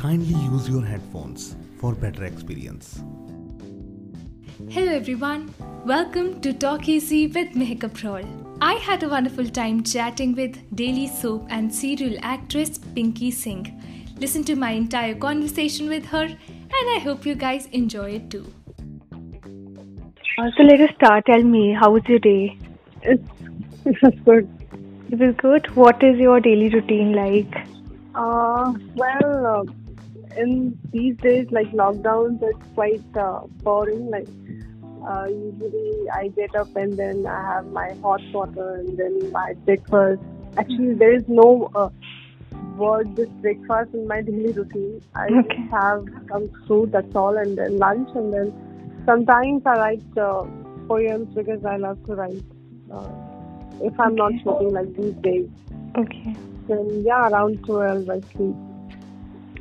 kindly use your headphones for better experience. Hello everyone, welcome to Talk Easy with Mehak Abrol. I had a wonderful time chatting with daily soap and serial actress Pinky Singh. Listen to my entire conversation with her and I hope you guys enjoy it too. So let us start. Tell me, how was your day? It's, it was good. It was good. What is your daily routine like? Uh, well, uh, in these days, like lockdowns, it's quite uh, boring. Like, uh, usually I get up and then I have my hot water and then my breakfast. Actually, there is no uh, word this breakfast in my daily routine. I Okay. just have some fruit, that's all, and then lunch, and then sometimes I write uh, poems because I love to write. Uh, if I'm not Okay. smoking like these days. Okay, Then yeah, around 12 I sleep.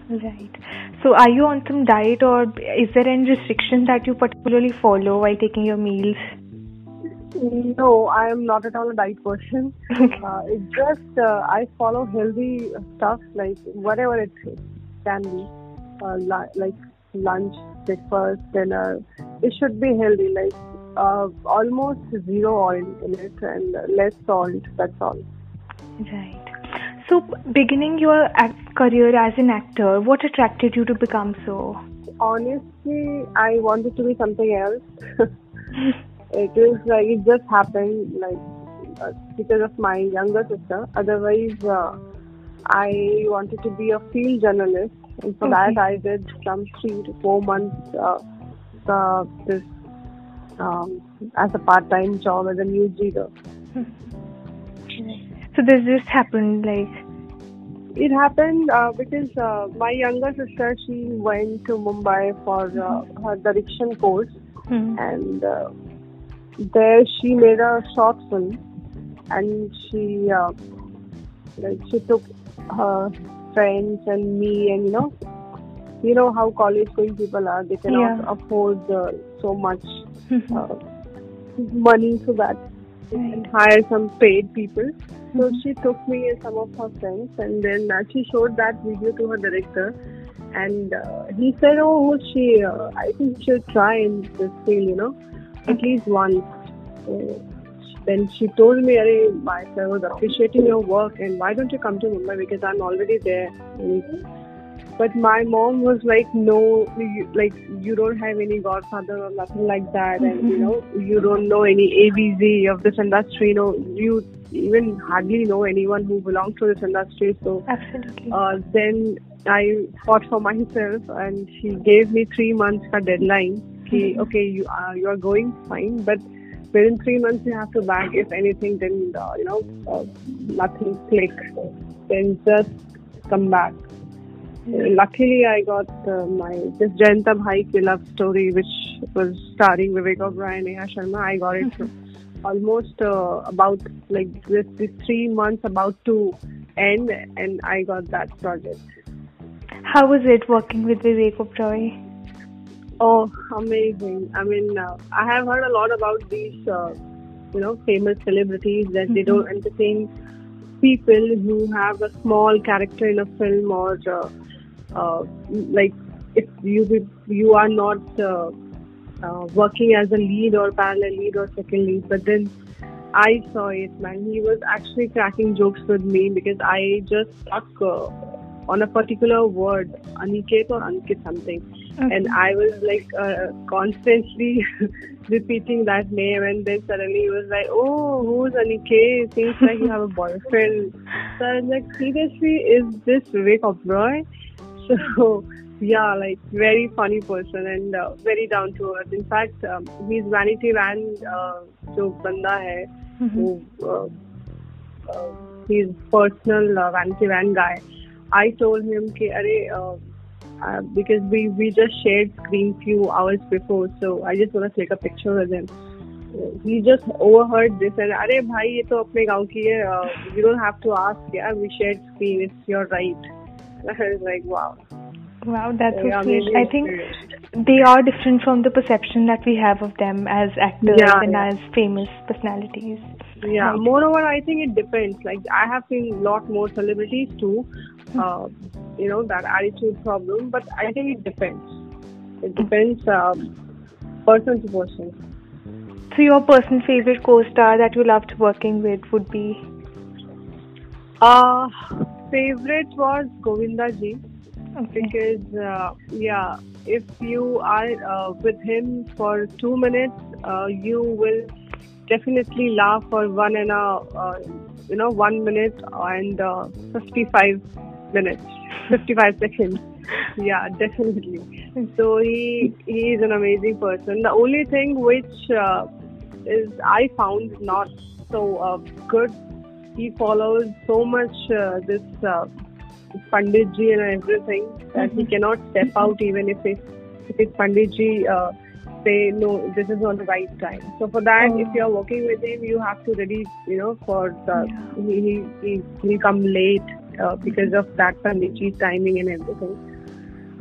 Right. So are you on some diet or is there any restriction that you particularly follow while taking your meals? No, I am not at all a diet person. Uh, it's just uh, I follow healthy stuff like whatever it can be, uh, li- like lunch, breakfast, dinner. It should be healthy, like uh, almost zero oil in it and less salt. That's all. Right. So beginning your act- career as an actor, what attracted you to become so? Honestly, I wanted to be something else. it is like it just happened like uh, because of my younger sister. Otherwise, uh, I wanted to be a field journalist, and for Okay. that I did some three to four months uh, uh, this um, as a part-time job as a news reader. So this just happened like It happened uh, because uh, my younger sister she went to Mumbai for uh, her direction course. hmm. and uh, there she made a short film and she uh, like she took her friends and me and you know you know how college going people are they cannot Yeah. afford uh, so much money so that can hire some paid people. So she took me and some of her friends and then uh, she showed that video to her director and uh, he said oh she uh, i think should try in this field you know at least once. Uh, then she told me Arey, my I was appreciating your work and why don't you come to Mumbai? Because I'm already there but my mom was like no you, like you don't have any godfather or nothing like that and you know you don't know any abz of this industry you know you even hardly know anyone who belongs to this industry so Absolutely. uh, then I fought for myself, and she gave me three months ka deadline. Ki, okay, you are you are going fine, but within three months you have to back. If anything, then uh, you know uh, nothing click. Then just come back. Luckily, I got uh, my this Jayanta Bhai ki love story, which was starring Vivek Oberoi and Neha Sharma. I got it almost uh, about like this, this three months about to end, and I got that project. How was it working with Vivek Oberoi? Oh, amazing! I mean, uh, I have heard a lot about these, uh, you know, famous celebrities that they don't entertain people who have a small character in a film or uh, uh, like if you you are not uh, uh, working as a lead or parallel lead or second lead, but then I saw it, man. He was actually cracking jokes with me because I just stuck uh, on a particular word, Aniket or Ankit something, and I was like uh, constantly repeating that name, and then suddenly he was like, "Oh, who's Aniket? Seems like you have a boyfriend." So I was like, "Seriously, is this Vivek Oberoi?" So yeah, like very funny person and uh, very down to earth. In fact, um, he's Vanity Van uh, जो बंदा है वो uh, uh, he's personal uh, Vanity Van guy. I told him कि अरे uh, uh, because we we just shared screen few hours before, so I just want to take a picture with him. Uh, He just overheard this and अरे भाई ये तो अपने गांव की है uh, you don't have to ask यार we shared screen it's your right. I was like wow. Wow, that's so Yeah, sweet. I think they are different from the perception that we have of them as actors Yeah, and yeah. as famous personalities. Yeah. Right. Moreover, I think it depends. Like I have seen a lot more celebrities too. Hmm. Uh, you know that attitude problem, but I think it depends. It depends um, person to person. So your personal favorite co-star that you loved working with would be Uh, favorite was Govinda ji okay. because uh, yeah, if you are uh, with him for two minutes, uh, you will definitely laugh for one and a uh, you know one minute and uh, 55 minutes, 55 seconds. Yeah, definitely. So he he is an amazing person. The only thing which uh, is I found not so uh, good He follows so much uh, this uh, Panditji and everything that he cannot step out even if it, if his Panditji uh, say no, this is not the right time. So for that, if Oh. you are working with him, you have to ready, you know, for the Yeah. he he he will come late uh, because of that Panditji's timing and everything.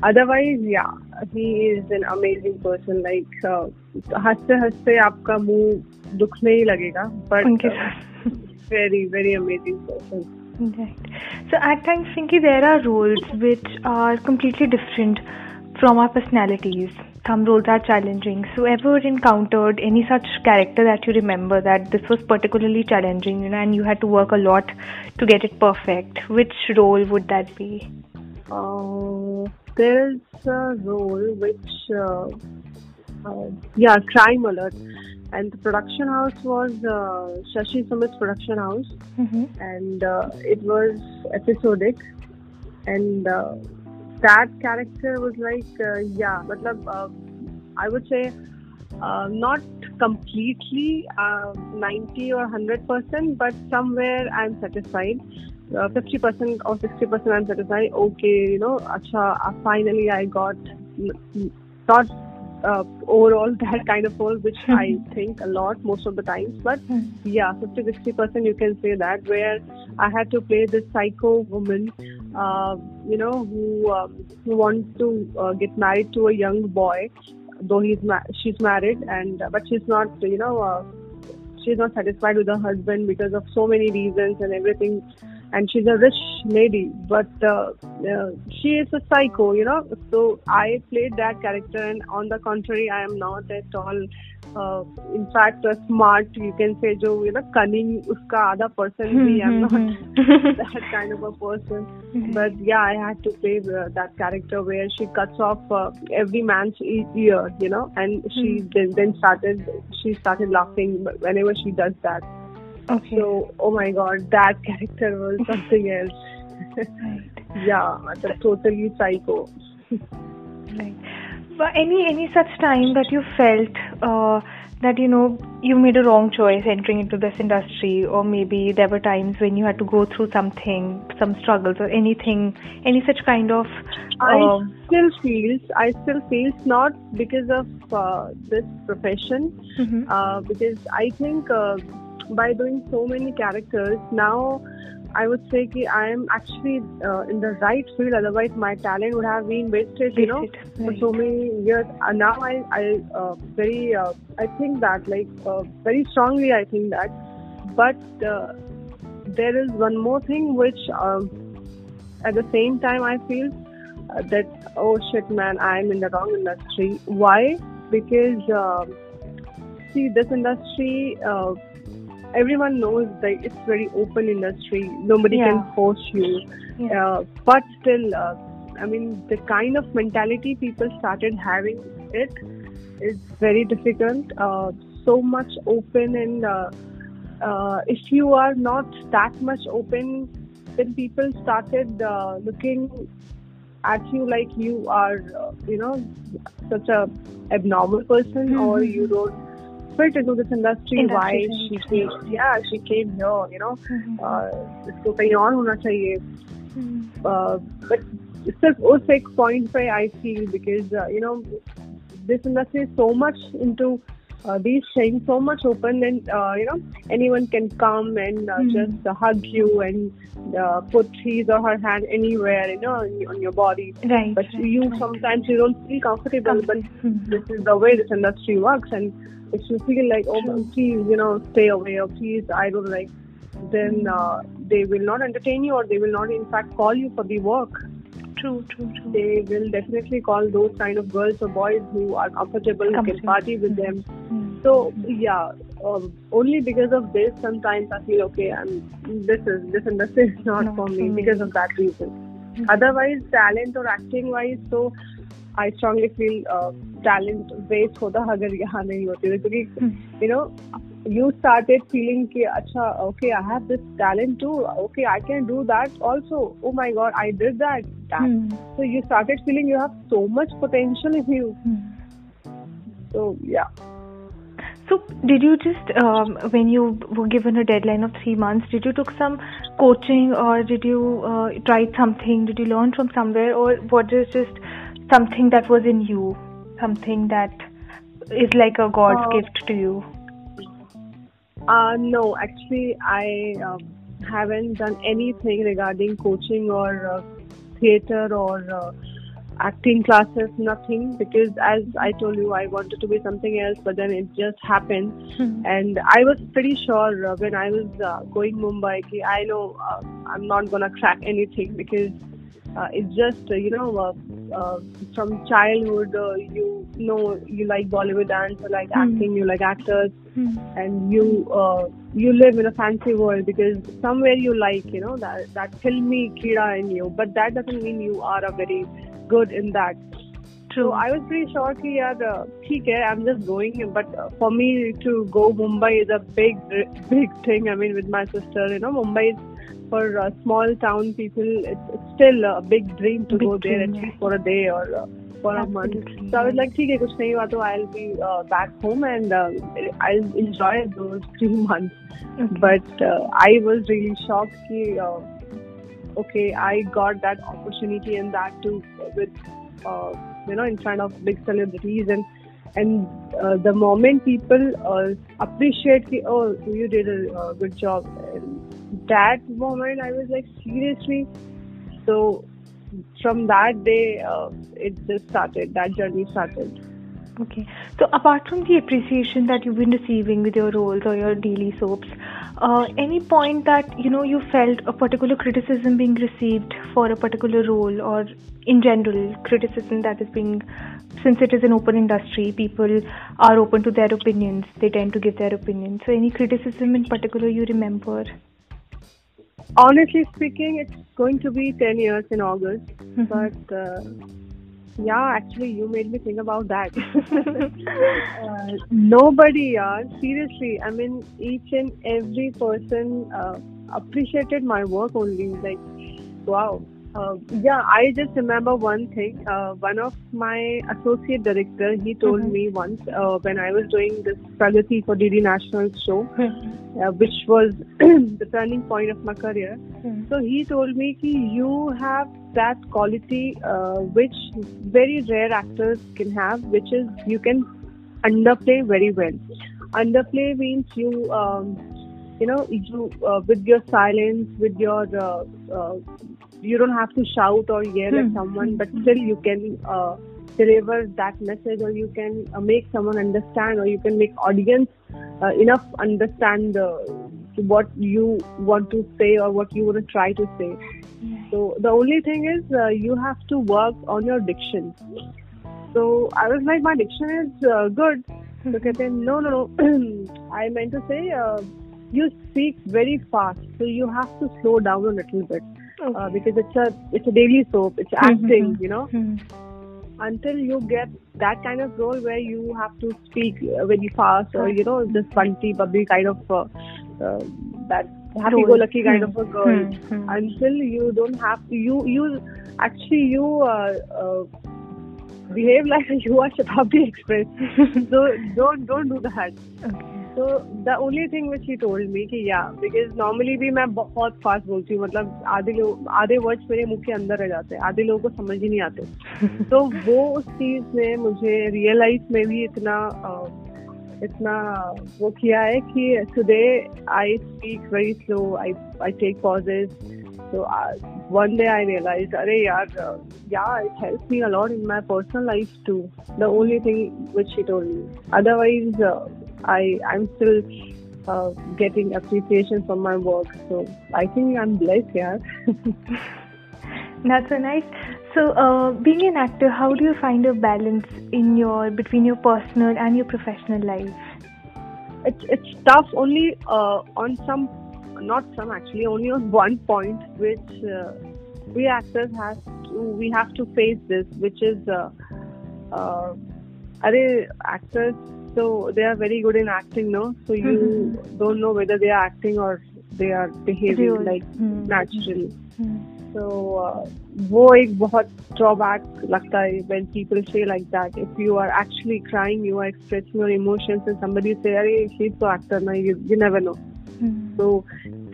Otherwise, yeah, he is an amazing person. Like uh, हंसते हंसते आपका मुंह दुखने ही लगेगा, but उनके uh, साथ very very amazing person. Right. So at times, Pinky, there are roles which are completely different from our personalities. Some roles are challenging. So ever encountered any such character that you remember that this was particularly challenging, you know, and you had to work a lot to get it perfect? Which role would that be? Uh, there's a role which, uh, uh, yeah, Crime Alert, and the production house was uh, Shashi Sumeet's production house, Mm-hmm. and uh, it was episodic, and uh, that character was like, uh, yeah, but uh, I would say uh, not completely uh, 90 or 100 percent, but somewhere I'm satisfied. Uh, 50% or 60% I'm satisfied. Okay, you know, acha, uh, finally I got not uh, overall that kind of role, which I think a lot most of the times, but yeah, 50 60% you can say that, where I had to play this psycho woman, uh, you know, who, um, who wants to uh, get married to a young boy, though he's ma- she's married, and uh, but she's not, you know, uh, she's not satisfied with her husband because of so many reasons and everything and she's a rich lady but uh, uh, she is a psycho you know? So i played that character and on the contrary i am not at all uh, in fact uh, smart you can say jo you know cunning uska other person bhi i'm not that kind of a person. But yeah i had to play uh, that character where she cuts off uh, every man's ear you know? And she then, then started she started laughing whenever she does that Okay. so oh my god that character was something else right. yeah that's totally psycho Right. But any any such time that you felt uh, that you know you made a wrong choice entering into this industry, or maybe there were times when you had to go through something, some struggles, or anything, any such kind of. I um, still feels I still feels not because of uh, this profession mhm. uh, because I think uh, by doing so many characters now I would say that I am actually uh, in the right field otherwise my talent would have been wasted you know Wasted, for so many years. Uh, now I I uh, very uh, I think that like uh, very strongly I think that. But uh, there is one more thing which um, at the same time I feel uh, that oh shit man I'm in the wrong industry. Why? Because um see this industry uh, everyone knows that it's very open industry nobody Yeah. can force you Yeah. uh, but still uh, I mean the kind of mentality people started having it is very difficult uh, so much open and uh, uh, if you are not that much open then people started uh, looking at you like you are uh, you know such a abnormal person or you don't fit into this industry, industry why she she came, yeah, she came here, you know, mm-hmm. uh, इसको कहीं और होना चाहिए. But सिर्फ़ उस एक point पे because uh, you know this industry is so much into uh, these things so much open and uh, you know anyone can come and uh, Hmm. just uh, hug you and uh, put his or her hand anywhere you know on, on your body Right. but right, you right. sometimes you don't feel comfortable but Hmm. this is the way this industry works and if you feel like oh True. please you know stay away or please I don't like then uh, they will not entertain you or they will not in fact call you for the work True, true, true. they will definitely call those kind of girls or boys who are comfortable, who can party with them. Hmm. So yeah, um, only because of this sometimes I feel okay. I'm this is this industry is not Not for me me. because of that reason. Otherwise, talent or acting wise, so I strongly feel uh, talent waste होता अगर यहाँ नहीं होती है क्योंकि Hmm. you know you started feeling कि अच्छा okay I have this talent too okay I can do that also oh my god I did that that Hmm. so you started feeling you have so much potential in you. Hmm. So yeah. So, did you just, um, when you were given a deadline of three months, did you took some coaching or did you uh, try something? Did you learn from somewhere, or was it just something that was in you, something that is like a God's Uh, gift to you? Uh, no, actually, I um, haven't done anything regarding coaching or uh, theater or uh, acting classes, nothing. Because as I told you, I wanted to be something else, but then it just happened. Hmm. And I was pretty sure uh, when I was uh, going Mumbai, I know uh, I'm not gonna crack anything because uh, it's just uh, you know uh, uh, from childhood uh, you know you like Bollywood dance, you like Hmm. acting, you like actors Hmm. and you uh, you live in a fancy world because somewhere you like you know that that filmy kida in you but that doesn't mean you are a very good in that True. so I was pretty sure कि यार uh, ठीक है I'm just going but uh, for me to go Mumbai is a big big thing I mean with my sister you know Mumbai is for uh, small town people, it's, it's, still a big dream to big go there dream, at least yeah. for a day or uh, for a month. So I was like, okay, kuch nahi hua, I'll be uh, back home and uh, I'll enjoy those three months. Okay. But uh, I was really shocked ki, uh, okay, I got that opportunity and that too with, you know, in front of big celebrities and and uh, the moment people uh, appreciate ki, oh you did a uh, good job and that moment I was like seriously so from that day uh, it just started that journey started Okay. So apart from the appreciation that you've been receiving with your roles or your daily soaps, uh, any point that you know you felt a particular criticism being received for a particular role, or in general criticism that is being, since it is an open industry, people are open to their opinions. They tend to give their opinions. So any criticism in particular you remember? Honestly speaking it's going to be 10 years in August Mhm. but uh, yeah actually you made me think about that uh, nobody uh, seriously i mean each and every person uh, appreciated my work only like wow uh, yeah i just remember one thing uh, one of my associate director he told Mhm. me once uh, when i was doing this pragati for dd national show Mhm. uh, which was the turning point of my career Mhm. so he told me कि you have that quality uh, which very rare actors can have, which is you can underplay very well. Underplay means you, um, you know, you uh, with your silence, with your, uh, uh, you don't have to shout or yell at Hmm. someone, but still you can uh, deliver that message, or you can uh, make someone understand, or you can make audience uh, enough understand uh, what you want to say or what you want to try to say. So the only thing is uh, you have to work on your diction. So I was like, my diction is uh, good. So कहते हैं, no, no, no. I meant to say uh, you speak very fast, so you have to slow down a little bit uh, because it's a it's a daily soap. It's acting, you know. Until you get that kind of role where you have to speak uh, very fast or you know this bunty bubbly kind of uh, uh, that happy-go-lucky kind Hmm. of a girl Hmm. Hmm. until you don't have to you you actually you uh, uh, behave like you are Shatabdi Express so don't don't do that Okay. तो the only thing which he told me कि या because normally भी मैं बहुत fast बोलती हूँ मतलब आधे लोग आधे वर्ड्स मेरे मुँह के अंदर रह जाते हैं आधे लोगों को समझ ही नहीं आते। तो वो उस चीज़ ने मुझे रियल लाइफ में भी इतना इतना वो किया है कि today I speak very slow I I take pauses तो वन डे आई रियलाइज़ अरे यार यार it help me a lot in my personal life to the only thing which she told me otherwise I I'm still uh, getting appreciation from my work. So I think I'm blessed, yeah. That's so nice. So, uh, being an actor, how do you find a balance in your between your personal and your professional life? it's it's tough only uh, on some, not some actually, only on one point which uh, we actors have to we have to face this, which is uh, uh, are they actors? So they are very good in acting, no? So you don't know whether they are acting or they are behaving Real. like Hmm. naturally. Hmm. So uh, वो एक बहुत drawback लगता है when people say like that. If you are actually crying, you are expressing your emotions, and somebody say, "Arey, she's so actor," na you, you never know. Hmm. So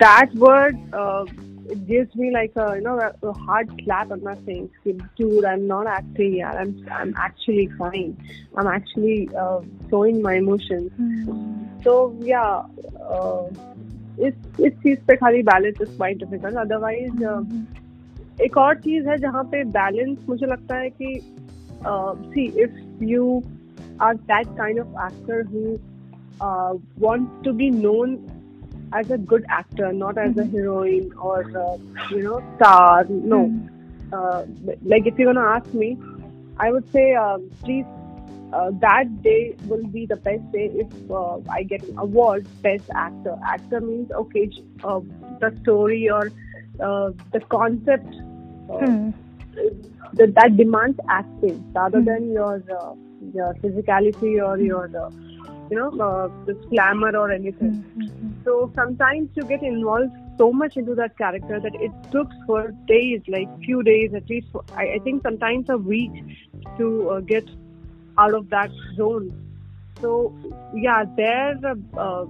that word uh, it gives me like a you know a, a hard slap on my face. Dude, I'm not acting. Yeah, I'm I'm actually crying. I'm actually uh, showing my emotions. Hmm. So yeah, uh, इस इस चीज पे खाली balance is quite difficult otherwise एक और चीज है जहाँ पे बैलेंस मुझे लगता है कि see if you are that kind of actor who want to be known as a good actor not as a heroine or uh, you know star no uh, like if you're gonna ask me i would say uh, please uh, that day will be the best day if uh, I get an award best actor. Actor means okay, uh, the story or uh, the concept Hmm. that, that demands acting rather Hmm. than your uh, your physicality or your uh, you know uh, this glamour or anything. Hmm. So sometimes you get involved so much into that character that it took for days, like few days at least. For, I, I think sometimes a week to uh, get out of that zone. So yeah, there uh,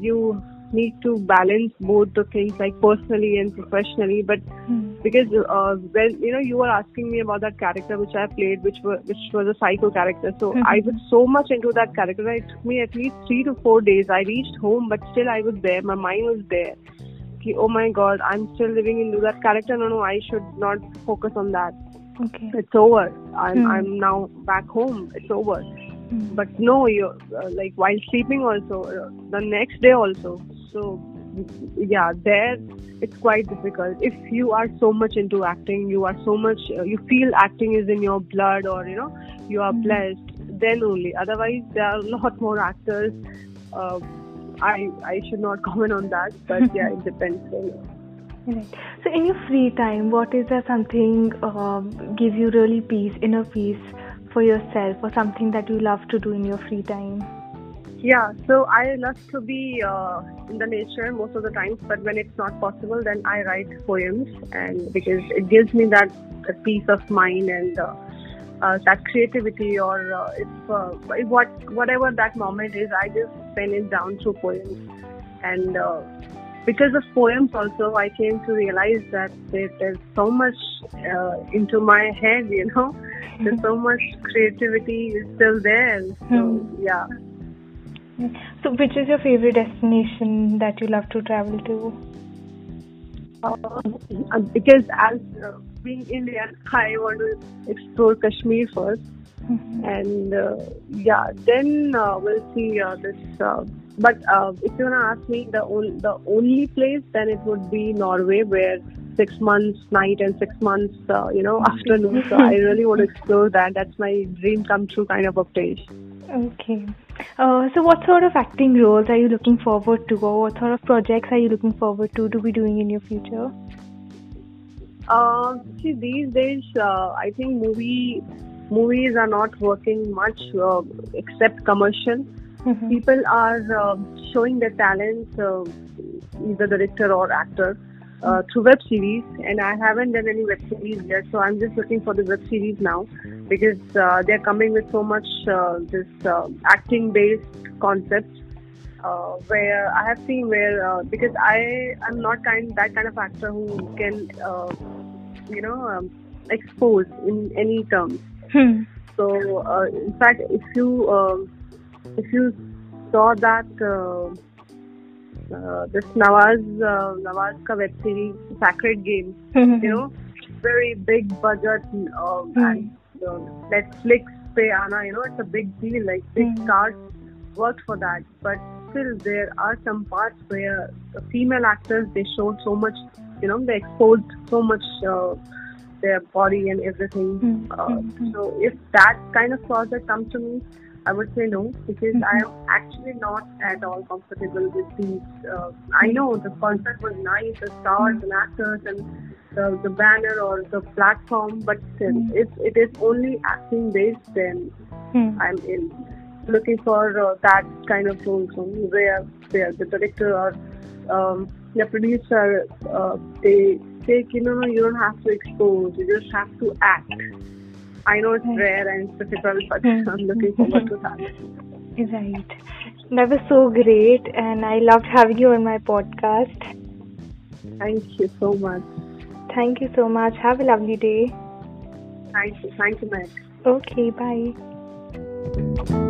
you need to balance both the things, like personally and professionally. But Hmm. Because uh, when you know you were asking me about that character which I played, which was which was a psycho character. So Mhm. I was so much into that character. that It took me at least three to four days. I reached home, but still I was there. My mind was there. Ki, oh my God, I'm still living into that character. No, no, I should not focus on that. Okay. It's over. I'm Hmm. I'm now back home. It's over. Hmm. But no, you uh, like while sleeping also, uh, the next day also. So yeah, there it's quite difficult. If you are so much into acting, you are so much, uh, you feel acting is in your blood, or you know, you are Mhm. blessed. Then only. Otherwise, there are a lot more actors. Uh, I I should not comment on that, but yeah, it depends. Right. So, in your free time, what is there something um, gives you really peace, inner peace for yourself, or something that you love to do in your free time? Yeah, so I love to be uh, in the nature most of the times, but when it's not possible, then I write poems, and because it gives me that, peace of mind and uh, uh, that creativity, or uh, if uh, what whatever that moment is, I just pen it down through poems, and uh, because of poems also, I came to realize that there, there's so much uh, into my head, you know, there's so much creativity is still there. So Hmm. yeah. So, which is your favorite destination that you love to travel to? Uh, because as uh, being Indian, I want to explore Kashmir first, Mhm. and uh, yeah, then uh, we'll see uh, this. Uh, but uh, if you wanna ask me, the on- the only place then it would be Norway, where six months night and six months, uh, you know, afternoon. So I really want to explore that. That's my dream come true kind of a place. Okay. Uh, so, what sort of acting roles are you looking forward to, or what sort of projects are you looking forward to to be doing in your future? Uh, see, these days, uh, I think movie movies are not working much uh, except commercial. Mhm. People are uh, showing their talents, uh, either director or actor, uh, through web series. And I haven't done any web series yet, so I'm just looking for the web series now because uh, they're coming with so much uh, this uh, acting-based concepts. Uh, where I have seen where uh, because I am not kind that kind of actor who can uh, you know um, expose in any terms. Hmm. So uh, in fact, if you um if you saw that this Nawaz uh, Nawaz ka web series Sacred Games, Mm-hmm. you know, very big budget uh, and uh, Netflix pay ana, you know, it's a big deal. Like big Mhm. stars worked for that, but still there are some parts where the female actors they showed so much, you know, they exposed so much. Uh, their body and everything. Mhm. Uh, Mhm. so if that kind of project comes to me, I would say no because I am actually not at all comfortable with these. Uh, I know the concept was nice, the stars and actors and the, the banner or the platform, but still, if it is only acting based, then Hmm. I'm in. Looking for uh, that kind of roles only where, where the director or um, the producer uh, they say, you know no, you don't have to expose, you just have to act. I know it's rare and it's difficult, but Hmm. I'm looking forward to that. Right. That was so great, and I loved having you on my podcast. Thank you so much. Thank you so much. Have a lovely day. Thank you. Thank you, Meg. Okay, bye.